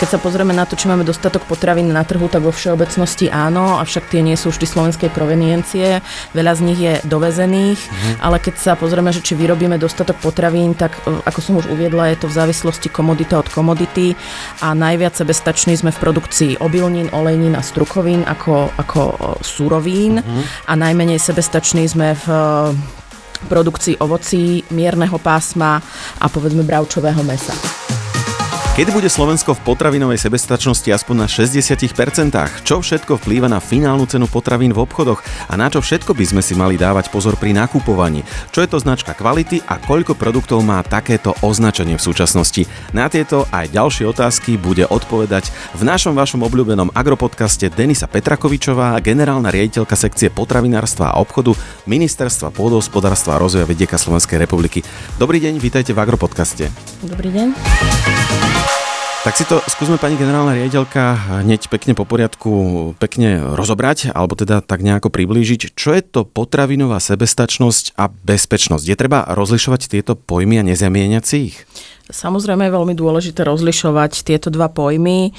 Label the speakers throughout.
Speaker 1: Keď sa pozrieme na to, či máme dostatok potravín na trhu, tak vo všeobecnosti áno, avšak tie nie sú vždy slovenskej proveniencie. Veľa z nich je dovezených, mm. ale keď sa pozrieme, že či vyrobíme dostatok potravín, tak e, ako som už uviedla, je to v závislosti komodita od komodity a najviac sebestační sme v produkcii obilnín, olejnín a strukovín ako, ako e, surovín mm. a najmenej sebestační sme v produkcii ovocí, mierneho pásma a povedzme bravčového mesa.
Speaker 2: Kedy bude Slovensko v potravinovej sebestačnosti aspoň na 60%? Čo všetko vplýva na finálnu cenu potravín v obchodoch a na čo všetko by sme si mali dávať pozor pri nakupovaní? Čo je to značka kvality a koľko produktov má takéto označenie v súčasnosti? Na tieto aj ďalšie otázky bude odpovedať v našom vašom obľúbenom agropodcaste Denisa Petrakovičová, generálna riaditeľka sekcie potravinárstva a obchodu Ministerstva pôdohospodárstva a rozvoja vidieka Slovenskej republiky. Dobrý deň, vítajte v agropodcaste.
Speaker 1: Dobrý deň.
Speaker 2: Tak si to skúsme, pani generálna riaditeľka, hneď pekne po poriadku, pekne rozobrať, alebo teda tak nejako priblížiť. Čo je to potravinová sebestačnosť a bezpečnosť? Je treba rozlišovať tieto pojmy a nezamieňať si ich?
Speaker 1: Samozrejme je veľmi dôležité rozlišovať tieto dva pojmy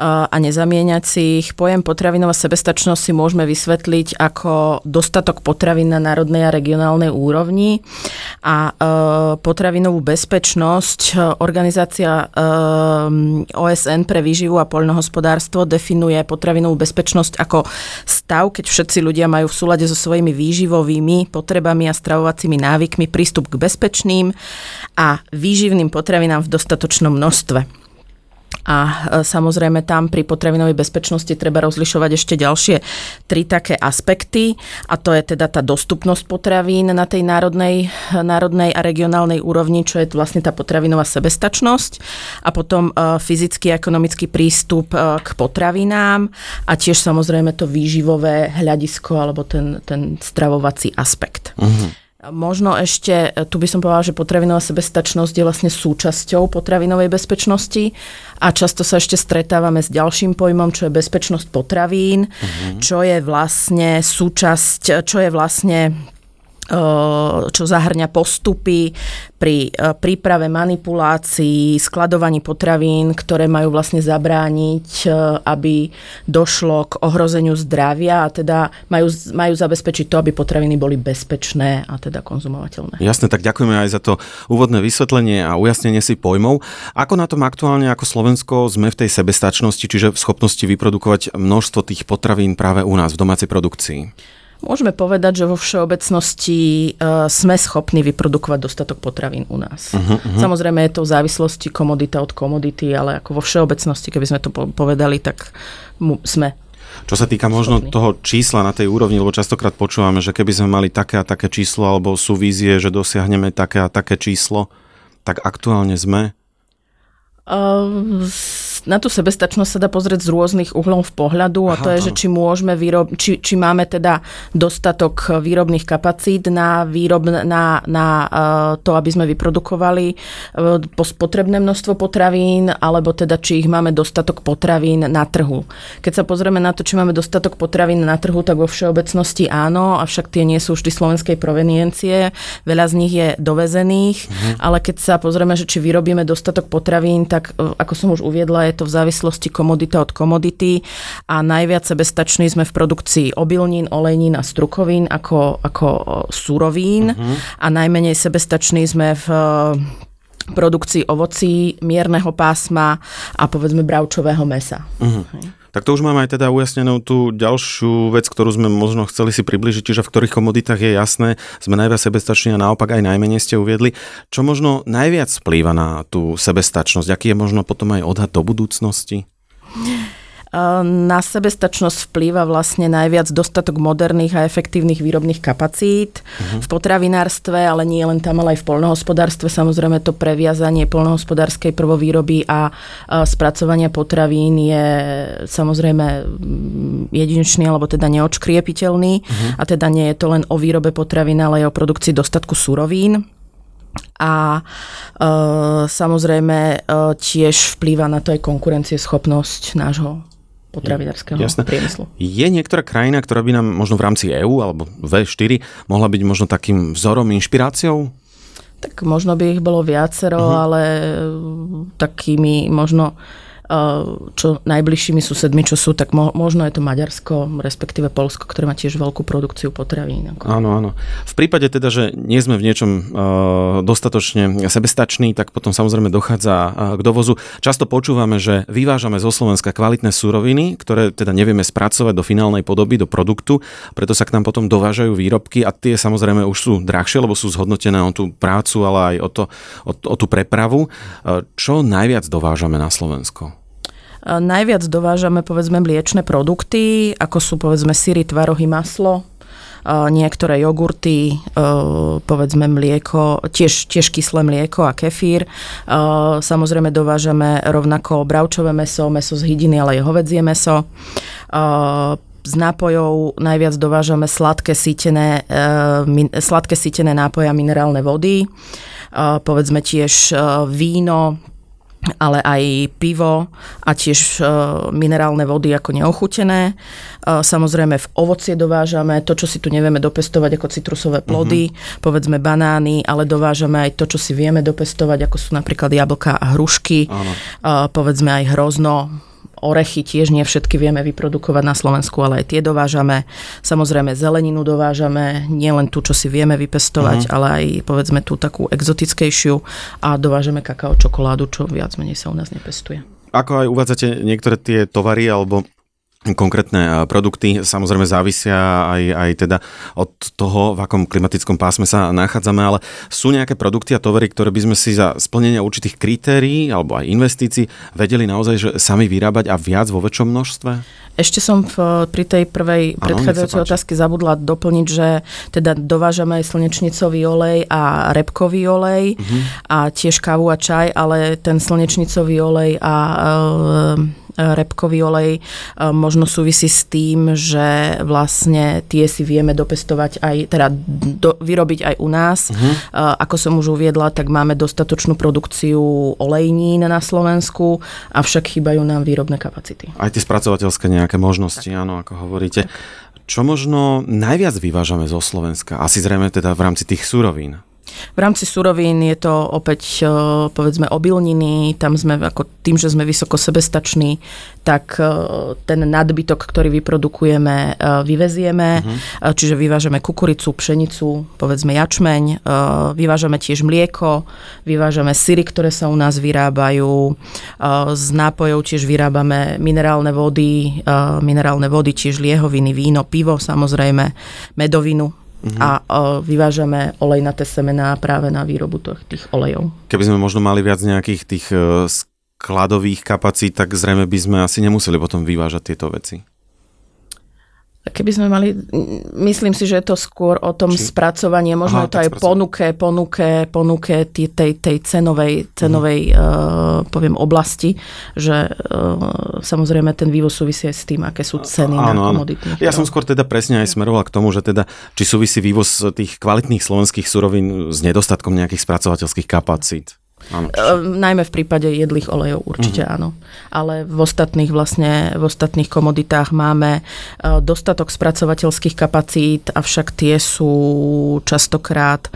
Speaker 1: a nezamieňať si ich. Pojem potravinová sebestačnosť si môžeme vysvetliť ako dostatok potravín na národnej a regionálnej úrovni a potravinovú bezpečnosť organizácia OSN pre výživu a poľnohospodárstvo definuje potravinovú bezpečnosť ako stav, keď všetci ľudia majú v súlade so svojimi výživovými potrebami a stravovacími návykmi prístup k bezpečným a výživným potravinám potravinám v dostatočnom množstve. A e, samozrejme tam pri potravinovej bezpečnosti treba rozlišovať ešte ďalšie tri také aspekty a to je teda tá dostupnosť potravín na tej národnej, národnej a regionálnej úrovni, čo je vlastne tá potravinová sebestačnosť a potom e, fyzický a ekonomický prístup e, k potravinám a tiež samozrejme to výživové hľadisko alebo ten, ten stravovací aspekt. Uh-huh. Možno ešte, tu by som povedala, že potravinová sebestačnosť je vlastne súčasťou potravinovej bezpečnosti a často sa ešte stretávame s ďalším pojmom, čo je bezpečnosť potravín, uh-huh. čo je vlastne súčasť, čo je vlastne čo zahrňa postupy pri príprave manipulácií, skladovaní potravín, ktoré majú vlastne zabrániť, aby došlo k ohrozeniu zdravia a teda majú, majú zabezpečiť to, aby potraviny boli bezpečné a teda konzumovateľné.
Speaker 2: Jasne, tak ďakujeme aj za to úvodné vysvetlenie a ujasnenie si pojmov. Ako na tom aktuálne ako Slovensko sme v tej sebestačnosti, čiže v schopnosti vyprodukovať množstvo tých potravín práve u nás v domácej produkcii?
Speaker 1: Môžeme povedať, že vo všeobecnosti uh, sme schopní vyprodukovať dostatok potravín u nás. Uh-huh, uh-huh. Samozrejme je to v závislosti komodita od komodity, ale ako vo všeobecnosti, keby sme to povedali, tak mu, sme
Speaker 2: čo sa týka možno toho čísla na tej úrovni, lebo častokrát počúvame, že keby sme mali také a také číslo, alebo sú vízie, že dosiahneme také a také číslo, tak aktuálne sme?
Speaker 1: Uh, na tú sebestačnosť sa dá pozrieť z rôznych uhlov v pohľadu a Aha, to je, že či môžeme výrob, či, či máme teda dostatok výrobných kapacít na, výrob, na, na uh, to, aby sme vyprodukovali uh, potrebné množstvo potravín, alebo teda či ich máme dostatok potravín na trhu. Keď sa pozrieme na to, či máme dostatok potravín na trhu, tak vo všeobecnosti áno, avšak tie nie sú vždy slovenskej proveniencie. Veľa z nich je dovezených, mhm. ale keď sa pozrieme, že či vyrobíme dostatok potravín, tak ako som už uviedla, je je to v závislosti komodita od komodity a najviac sebestační sme v produkcii obilnín, olejnín a strukovín ako, ako surovín uh-huh. a najmenej sebestační sme v produkcii ovocí, mierneho pásma a povedzme bravčového mesa. Uh-huh.
Speaker 2: Tak to už máme aj teda ujasnenú tú ďalšiu vec, ktorú sme možno chceli si približiť, čiže v ktorých komoditách je jasné, sme najviac sebestační a naopak aj najmenej ste uviedli. Čo možno najviac vplýva na tú sebestačnosť? Aký je možno potom aj odhad do budúcnosti?
Speaker 1: Na sebestačnosť vplýva vlastne najviac dostatok moderných a efektívnych výrobných kapacít uh-huh. v potravinárstve, ale nie len tam, ale aj v polnohospodárstve. Samozrejme to previazanie polnohospodárskej prvovýroby a spracovania potravín je samozrejme mm, jedinečný alebo teda neočkriepiteľný uh-huh. a teda nie je to len o výrobe potravín, ale aj o produkcii dostatku surovín a e, samozrejme e, tiež vplýva na to aj konkurencieschopnosť nášho potravinárskeho priemyslu.
Speaker 2: Je niektorá krajina, ktorá by nám možno v rámci EÚ alebo V4 mohla byť možno takým vzorom, inšpiráciou?
Speaker 1: Tak možno by ich bolo viacero, uh-huh. ale takými možno čo najbližšími susedmi, čo sú, tak mo- možno je to Maďarsko, respektíve Polsko, ktoré má tiež veľkú produkciu potravín.
Speaker 2: Áno, áno. V prípade teda, že nie sme v niečom uh, dostatočne sebestační, tak potom samozrejme dochádza uh, k dovozu. Často počúvame, že vyvážame zo Slovenska kvalitné suroviny, ktoré teda nevieme spracovať do finálnej podoby, do produktu, preto sa k nám potom dovážajú výrobky a tie samozrejme už sú drahšie, lebo sú zhodnotené o tú prácu, ale aj o, to, o, o tú prepravu. Čo najviac dovážame na Slovensko?
Speaker 1: Najviac dovážame povedzme mliečne produkty, ako sú povedzme syry, tvarohy, maslo, niektoré jogurty, povedzme mlieko, tiež, tiež kyslé mlieko a kefír. Samozrejme dovážame rovnako bravčové meso, meso z hydiny, ale je hovedzie meso. Z nápojov najviac dovážame sladké sítené, sladké sítené nápoje a minerálne vody. Povedzme tiež víno, ale aj pivo a tiež e, minerálne vody ako neochutené. E, samozrejme v ovocie dovážame to, čo si tu nevieme dopestovať ako citrusové plody, uh-huh. povedzme banány, ale dovážame aj to, čo si vieme dopestovať, ako sú napríklad jablka a hrušky, uh, povedzme aj hrozno, orechy tiež nie všetky vieme vyprodukovať na Slovensku, ale aj tie dovážame. Samozrejme zeleninu dovážame, nielen tú, čo si vieme vypestovať, uh-huh. ale aj povedzme tú takú exotickejšiu a dovážame kakao, čokoládu, čo viac menej sa u nás nepestuje.
Speaker 2: Ako aj uvádzate niektoré tie tovary alebo konkrétne produkty samozrejme závisia aj, aj teda od toho, v akom klimatickom pásme sa nachádzame, ale sú nejaké produkty a tovary, ktoré by sme si za splnenia určitých kritérií alebo aj investícií vedeli naozaj že sami vyrábať a viac vo väčšom množstve?
Speaker 1: Ešte som v, pri tej prvej predchádzajúcej otázke zabudla doplniť, že teda dovážame aj slnečnicový olej a repkový olej uh-huh. a tiež kávu a čaj, ale ten slnečnicový olej a e, repkový olej e, možno súvisí s tým, že vlastne tie si vieme dopestovať aj, teda do, vyrobiť aj u nás. Uh-huh. Ako som už uviedla, tak máme dostatočnú produkciu olejnín na Slovensku, avšak chýbajú nám výrobné kapacity.
Speaker 2: Aj tie spracovateľské nejaké možnosti, tak. áno, ako hovoríte. Tak. Čo možno najviac vyvážame zo Slovenska? Asi zrejme teda v rámci tých surovín.
Speaker 1: V rámci surovín je to opäť povedzme obilniny, tam sme ako tým, že sme vysoko sebestační, tak ten nadbytok, ktorý vyprodukujeme, vyvezieme, uh-huh. čiže vyvážame kukuricu, pšenicu, povedzme jačmeň, vyvážame tiež mlieko, vyvážame syry, ktoré sa u nás vyrábajú, z nápojov tiež vyrábame minerálne vody, minerálne vody, tiež liehoviny, víno, pivo samozrejme, medovinu, uh-huh. a o, vyvážame olejnaté semená práve na výrobu tých olejov.
Speaker 2: Keby sme možno mali viac nejakých tých e, skladových kapacít, tak zrejme by sme asi nemuseli potom vyvážať tieto veci.
Speaker 1: Keby sme mali, myslím si, že je to skôr o tom Či? spracovaní, možno Aha, to aj ponuke, ponuke, ponuke tej, tej, tej cenovej, cenovej uh, poviem, oblasti, že uh, samozrejme ten vývoz súvisí aj s tým, aké sú ceny áno, na komodity.
Speaker 2: Ja som skôr teda presne aj smeroval k tomu, že teda, či súvisí vývoz tých kvalitných slovenských surovín s nedostatkom nejakých spracovateľských kapacít.
Speaker 1: Áno. Ehm, najmä v prípade jedlých olejov určite uh-huh. áno. Ale v ostatných vlastne, v ostatných komoditách máme e, dostatok spracovateľských kapacít, avšak tie sú častokrát, e,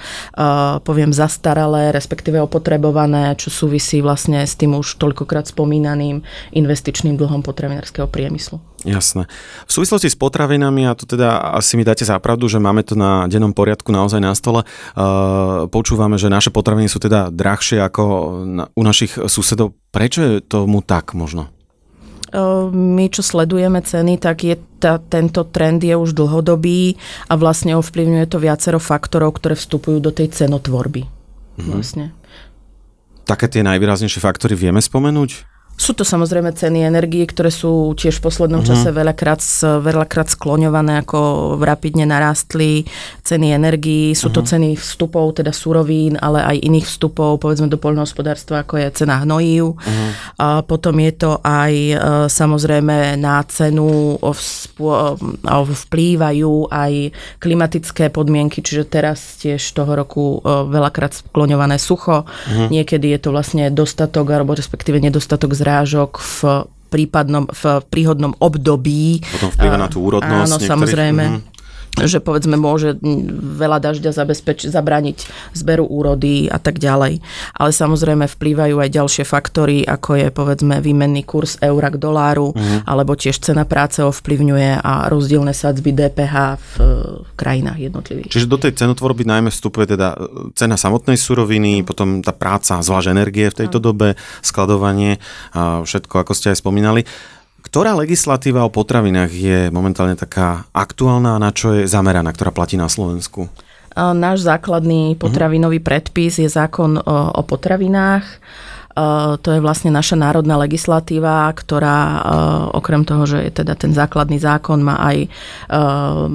Speaker 1: poviem, zastaralé, respektíve opotrebované, čo súvisí vlastne s tým už toľkokrát spomínaným investičným dlhom potravinárskeho priemyslu.
Speaker 2: Jasné. V súvislosti s potravinami, a to teda asi mi dáte zápravdu, že máme to na dennom poriadku naozaj na stole, uh, počúvame, že naše potraviny sú teda drahšie ako na, u našich susedov. Prečo je tomu tak možno?
Speaker 1: my, čo sledujeme ceny, tak je tá, tento trend je už dlhodobý a vlastne ovplyvňuje to viacero faktorov, ktoré vstupujú do tej cenotvorby. Mhm. Vlastne.
Speaker 2: Také tie najvýraznejšie faktory vieme spomenúť?
Speaker 1: Sú to samozrejme ceny energii, ktoré sú tiež v poslednom uh-huh. čase veľakrát, veľakrát skloňované, ako rapidne narástli ceny energii. Sú uh-huh. to mhm. ceny vstupov, teda surovín, ale aj iných vstupov, povedzme do poľnohospodárstva, ako je cena hnojív. Uh-huh. A potom je to aj e, samozrejme na cenu vplývajú aj klimatické podmienky, čiže teraz tiež toho roku e, veľakrát skloňované sucho. Uh-huh. Niekedy je to vlastne dostatok, alebo respektíve nedostatok zra zrážok v prípadnom, v príhodnom období.
Speaker 2: Potom vplyva na tú úrodnosť.
Speaker 1: Áno, samozrejme. Mm-hmm. Že povedzme môže veľa dažďa zabezpeč- zabrániť zberu úrody a tak ďalej. Ale samozrejme vplývajú aj ďalšie faktory, ako je povedzme výmenný kurz eura k doláru, mm. alebo tiež cena práce ovplyvňuje a rozdielne sadzby DPH v, v krajinách jednotlivých.
Speaker 2: Čiže do tej cenotvorby najmä vstupuje teda e, cena samotnej suroviny, mm. potom tá práca, zvlášť energie v tejto mm. dobe, skladovanie a všetko, ako ste aj spomínali. Ktorá legislatíva o potravinách je momentálne taká aktuálna a na čo je zameraná, ktorá platí na Slovensku?
Speaker 1: Náš základný potravinový predpis je zákon o potravinách to je vlastne naša národná legislatíva, ktorá eh, okrem toho, že je teda ten základný zákon, má aj eh,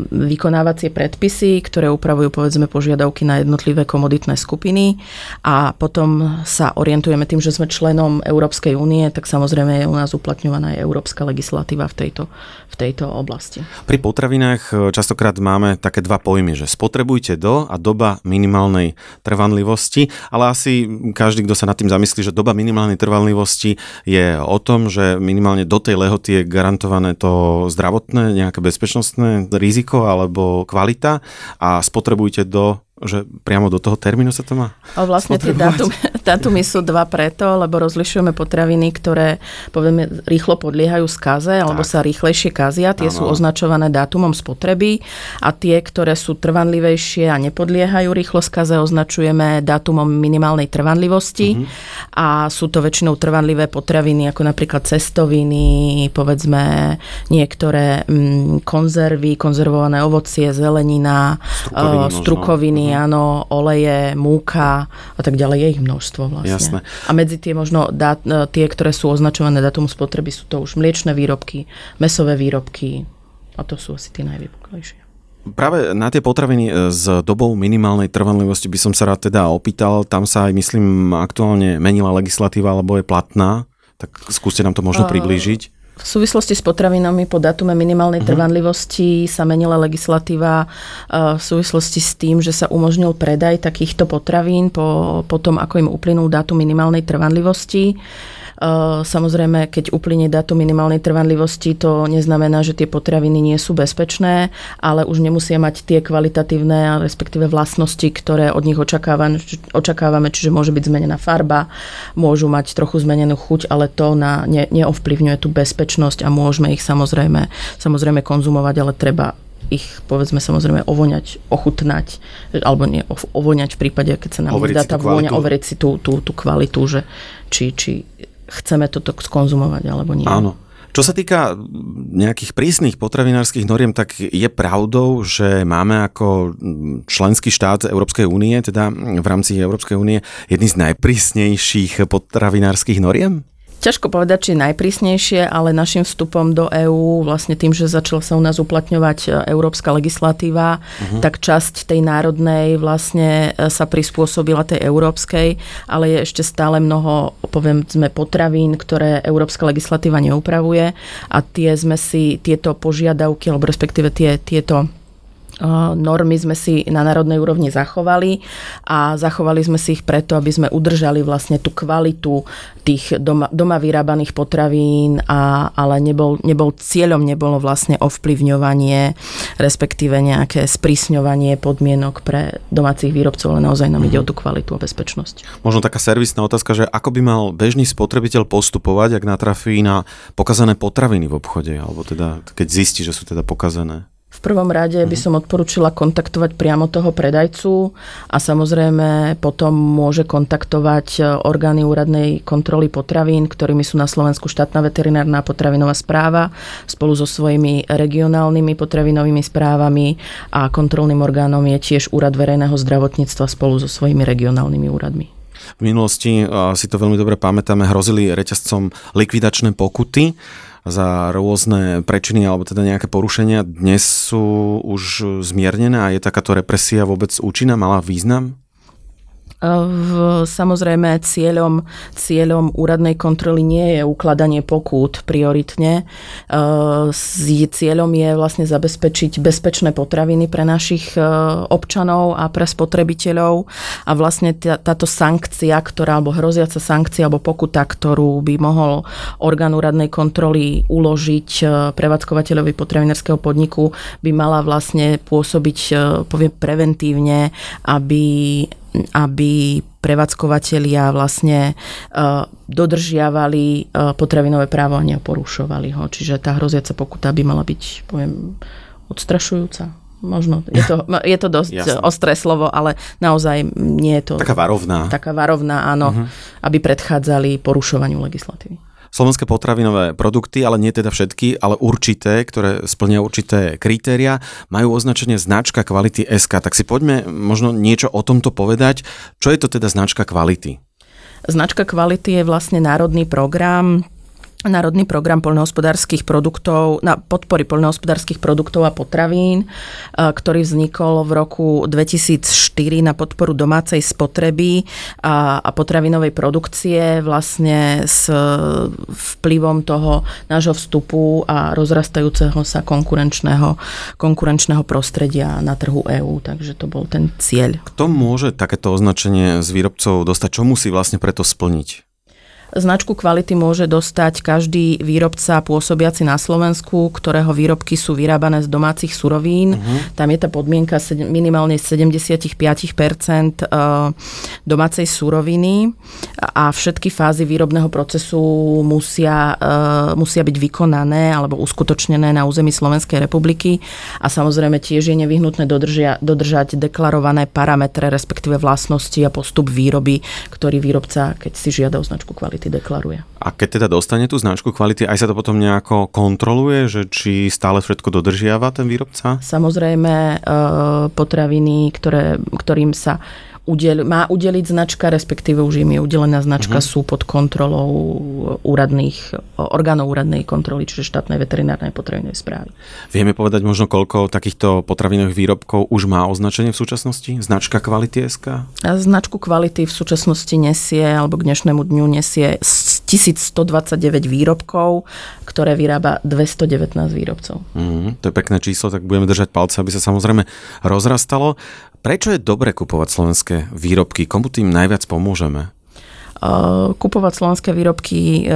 Speaker 1: vykonávacie predpisy, ktoré upravujú povedzme požiadavky na jednotlivé komoditné skupiny a potom sa orientujeme tým, že sme členom Európskej únie, tak samozrejme je u nás uplatňovaná aj európska legislatíva v tejto, v tejto oblasti.
Speaker 2: Pri potravinách častokrát máme také dva pojmy, že spotrebujte do a doba minimálnej trvanlivosti, ale asi každý, kto sa nad tým zamyslí, že doba minimálnej trvanlivosti je o tom, že minimálne do tej lehoty je garantované to zdravotné, nejaké bezpečnostné riziko alebo kvalita a spotrebujte do že priamo do toho termínu sa to má
Speaker 1: A vlastne tie dátumy, dátumy sú dva preto, lebo rozlišujeme potraviny, ktoré povieme rýchlo podliehajú skaze alebo tak. sa rýchlejšie kazia, tie ano. sú označované dátumom spotreby a tie, ktoré sú trvanlivejšie a nepodliehajú rýchlo skaze, označujeme dátumom minimálnej trvanlivosti uh-huh. a sú to väčšinou trvanlivé potraviny, ako napríklad cestoviny, povedzme niektoré mm, konzervy, konzervované ovocie, zelenina, strukoviny, uh, strukoviny áno, oleje, múka a tak ďalej, je ich množstvo vlastne.
Speaker 2: Jasné.
Speaker 1: A medzi tie možno dá, e, tie, ktoré sú označované datum spotreby, sú to už mliečne výrobky, mesové výrobky a to sú asi tie najvýbuklejšie.
Speaker 2: Práve na tie potraviny e, s dobou minimálnej trvanlivosti by som sa rád teda opýtal. Tam sa aj, myslím, aktuálne menila legislatíva alebo je platná. Tak skúste nám to možno priblížiť.
Speaker 1: V súvislosti s potravinami po datume minimálnej uh-huh. trvanlivosti sa menila legislatíva uh, v súvislosti s tým, že sa umožnil predaj takýchto potravín po, po tom, ako im uplynul dátum minimálnej trvanlivosti. Samozrejme, keď uplynie dátum minimálnej trvanlivosti, to neznamená, že tie potraviny nie sú bezpečné, ale už nemusia mať tie kvalitatívne, respektíve vlastnosti, ktoré od nich očakávame, čiže môže byť zmenená farba, môžu mať trochu zmenenú chuť, ale to na, ne, neovplyvňuje tú bezpečnosť a môžeme ich samozrejme, samozrejme konzumovať, ale treba ich povedzme samozrejme ovoňať, ochutnať, alebo nie, ovoňať v prípade, keď sa nám dá tá vôňa, overiť si tú, tú, tú kvalitu, že či, či chceme toto skonzumovať alebo nie.
Speaker 2: Áno. Čo sa týka nejakých prísnych potravinárskych noriem, tak je pravdou, že máme ako členský štát Európskej únie, teda v rámci Európskej únie, jedný z najprísnejších potravinárskych noriem?
Speaker 1: Ťažko povedať, či najprísnejšie, ale našim vstupom do EÚ, vlastne tým, že začala sa u nás uplatňovať e, európska legislatíva, uh-huh. tak časť tej národnej vlastne e, sa prispôsobila tej európskej, ale je ešte stále mnoho, poviem, sme potravín, ktoré európska legislatíva neupravuje a tie sme si, tieto požiadavky, alebo respektíve tie, tieto normy sme si na národnej úrovni zachovali a zachovali sme si ich preto, aby sme udržali vlastne tú kvalitu tých doma, doma vyrábaných potravín, a, ale nebol, nebol cieľom nebolo vlastne ovplyvňovanie, respektíve nejaké sprísňovanie podmienok pre domácich výrobcov, ale naozaj nám mm-hmm. ide o tú kvalitu a bezpečnosť.
Speaker 2: Možno taká servisná otázka, že ako by mal bežný spotrebiteľ postupovať, ak natrafí na pokazané potraviny v obchode, alebo teda keď zistí, že sú teda pokazané?
Speaker 1: V prvom rade by mhm. som odporúčila kontaktovať priamo toho predajcu a samozrejme potom môže kontaktovať e, orgány úradnej kontroly potravín, ktorými sú na Slovensku štátna veterinárna potravinová správa spolu so svojimi regionálnymi potravinovými správami a kontrolným orgánom je tiež úrad verejného zdravotníctva spolu so svojimi regionálnymi úradmi.
Speaker 2: V minulosti, si to veľmi dobre pamätáme, hrozili reťazcom likvidačné pokuty za rôzne prečiny alebo teda nejaké porušenia dnes sú už zmiernené a je takáto represia vôbec účinná, mala význam?
Speaker 1: Samozrejme, cieľom, cieľom úradnej kontroly nie je ukladanie pokút prioritne. Cieľom je vlastne zabezpečiť bezpečné potraviny pre našich občanov a pre spotrebiteľov a vlastne táto sankcia, ktorá, alebo hroziaca sankcia alebo pokuta, ktorú by mohol orgán úradnej kontroly uložiť prevádzkovateľovi potravinárskeho podniku, by mala vlastne pôsobiť, poviem, preventívne, aby aby prevádzkovateľia vlastne uh, dodržiavali uh, potravinové právo a neporušovali ho. Čiže tá hroziaca pokuta by mala byť, poviem, odstrašujúca. Možno, je to, je to dosť Jasne. ostré slovo, ale naozaj nie je to...
Speaker 2: Taká varovná.
Speaker 1: Taká varovná, áno, uh-huh. aby predchádzali porušovaniu legislatívy
Speaker 2: slovenské potravinové produkty, ale nie teda všetky, ale určité, ktoré splnia určité kritéria, majú označenie značka kvality SK. Tak si poďme možno niečo o tomto povedať. Čo je to teda značka kvality?
Speaker 1: Značka kvality je vlastne národný program, Národný program poľnohospodárskych produktov, na podpory poľnohospodárskych produktov a potravín, e, ktorý vznikol v roku 2004 na podporu domácej spotreby a, a potravinovej produkcie vlastne s vplyvom toho nášho vstupu a rozrastajúceho sa konkurenčného, konkurenčného prostredia na trhu EÚ. Takže to bol ten cieľ.
Speaker 2: Kto môže takéto označenie z výrobcov dostať? Čo musí vlastne preto splniť?
Speaker 1: Značku kvality môže dostať každý výrobca pôsobiaci na Slovensku, ktorého výrobky sú vyrábané z domácich surovín. Uh-huh. Tam je tá podmienka minimálne 75 e, domácej suroviny a všetky fázy výrobného procesu musia, e, musia byť vykonané alebo uskutočnené na území Slovenskej republiky a samozrejme tiež je nevyhnutné dodržia, dodržať deklarované parametre, respektíve vlastnosti a postup výroby, ktorý výrobca, keď si žiada o značku kvality kvality deklaruje.
Speaker 2: A keď teda dostane tú značku kvality, aj sa to potom nejako kontroluje, že či stále všetko dodržiava ten výrobca?
Speaker 1: Samozrejme, e, potraviny, ktoré, ktorým sa udel, má udeliť značka, respektíve už im je udelená značka, uh-huh. sú pod kontrolou úradných, orgánov úradnej kontroly, čiže štátnej veterinárnej potravinovej správy.
Speaker 2: Vieme povedať možno, koľko takýchto potravinových výrobkov už má označenie v súčasnosti? Značka kvality SK?
Speaker 1: Značku kvality v súčasnosti nesie, alebo k dnešnému dňu nesie 1129 výrobkov, ktoré vyrába 219 výrobcov.
Speaker 2: Uh-huh. to je pekné číslo, tak budeme držať palce, aby sa samozrejme rozrastalo. Prečo je dobre kupovať slovenské výrobky? Komu tým najviac pomôžeme?
Speaker 1: kupovať slovenské výrobky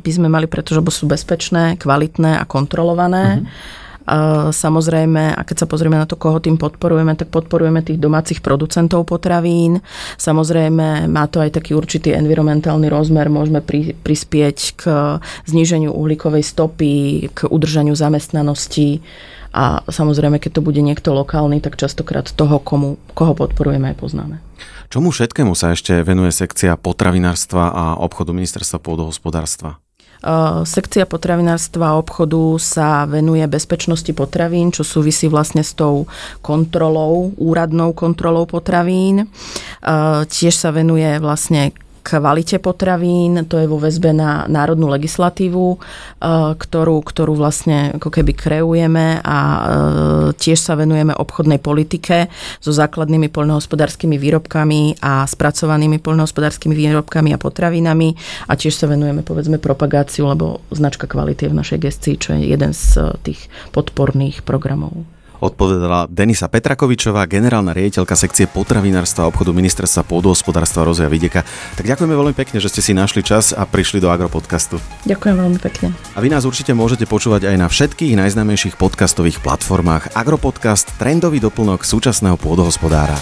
Speaker 1: by sme mali, pretože sú bezpečné, kvalitné a kontrolované. Uh-huh. Samozrejme, a keď sa pozrieme na to, koho tým podporujeme, tak podporujeme tých domácich producentov potravín. Samozrejme, má to aj taký určitý environmentálny rozmer. Môžeme pri, prispieť k zníženiu uhlíkovej stopy, k udržaniu zamestnanosti a samozrejme, keď to bude niekto lokálny, tak častokrát toho, komu, koho podporujeme, aj poznáme.
Speaker 2: Čomu všetkému sa ešte venuje sekcia potravinárstva a obchodu ministerstva pôdohospodárstva?
Speaker 1: Sekcia potravinárstva a obchodu sa venuje bezpečnosti potravín, čo súvisí vlastne s tou kontrolou, úradnou kontrolou potravín. Tiež sa venuje vlastne kvalite potravín, to je vo väzbe na národnú legislatívu, e, ktorú, ktorú vlastne ako keby kreujeme a e, tiež sa venujeme obchodnej politike so základnými poľnohospodárskymi výrobkami a spracovanými poľnohospodárskymi výrobkami a potravinami a tiež sa venujeme povedzme propagáciu, lebo značka kvality je v našej gestii, čo je jeden z tých podporných programov
Speaker 2: odpovedala Denisa Petrakovičová, generálna riaditeľka sekcie potravinárstva a obchodu ministerstva pôdohospodárstva a rozvoja vidieka. Tak ďakujeme veľmi pekne, že ste si našli čas a prišli do Agropodcastu.
Speaker 1: Ďakujem veľmi pekne.
Speaker 2: A vy nás určite môžete počúvať aj na všetkých najznámejších podcastových platformách. Agropodcast, trendový doplnok súčasného pôdohospodára.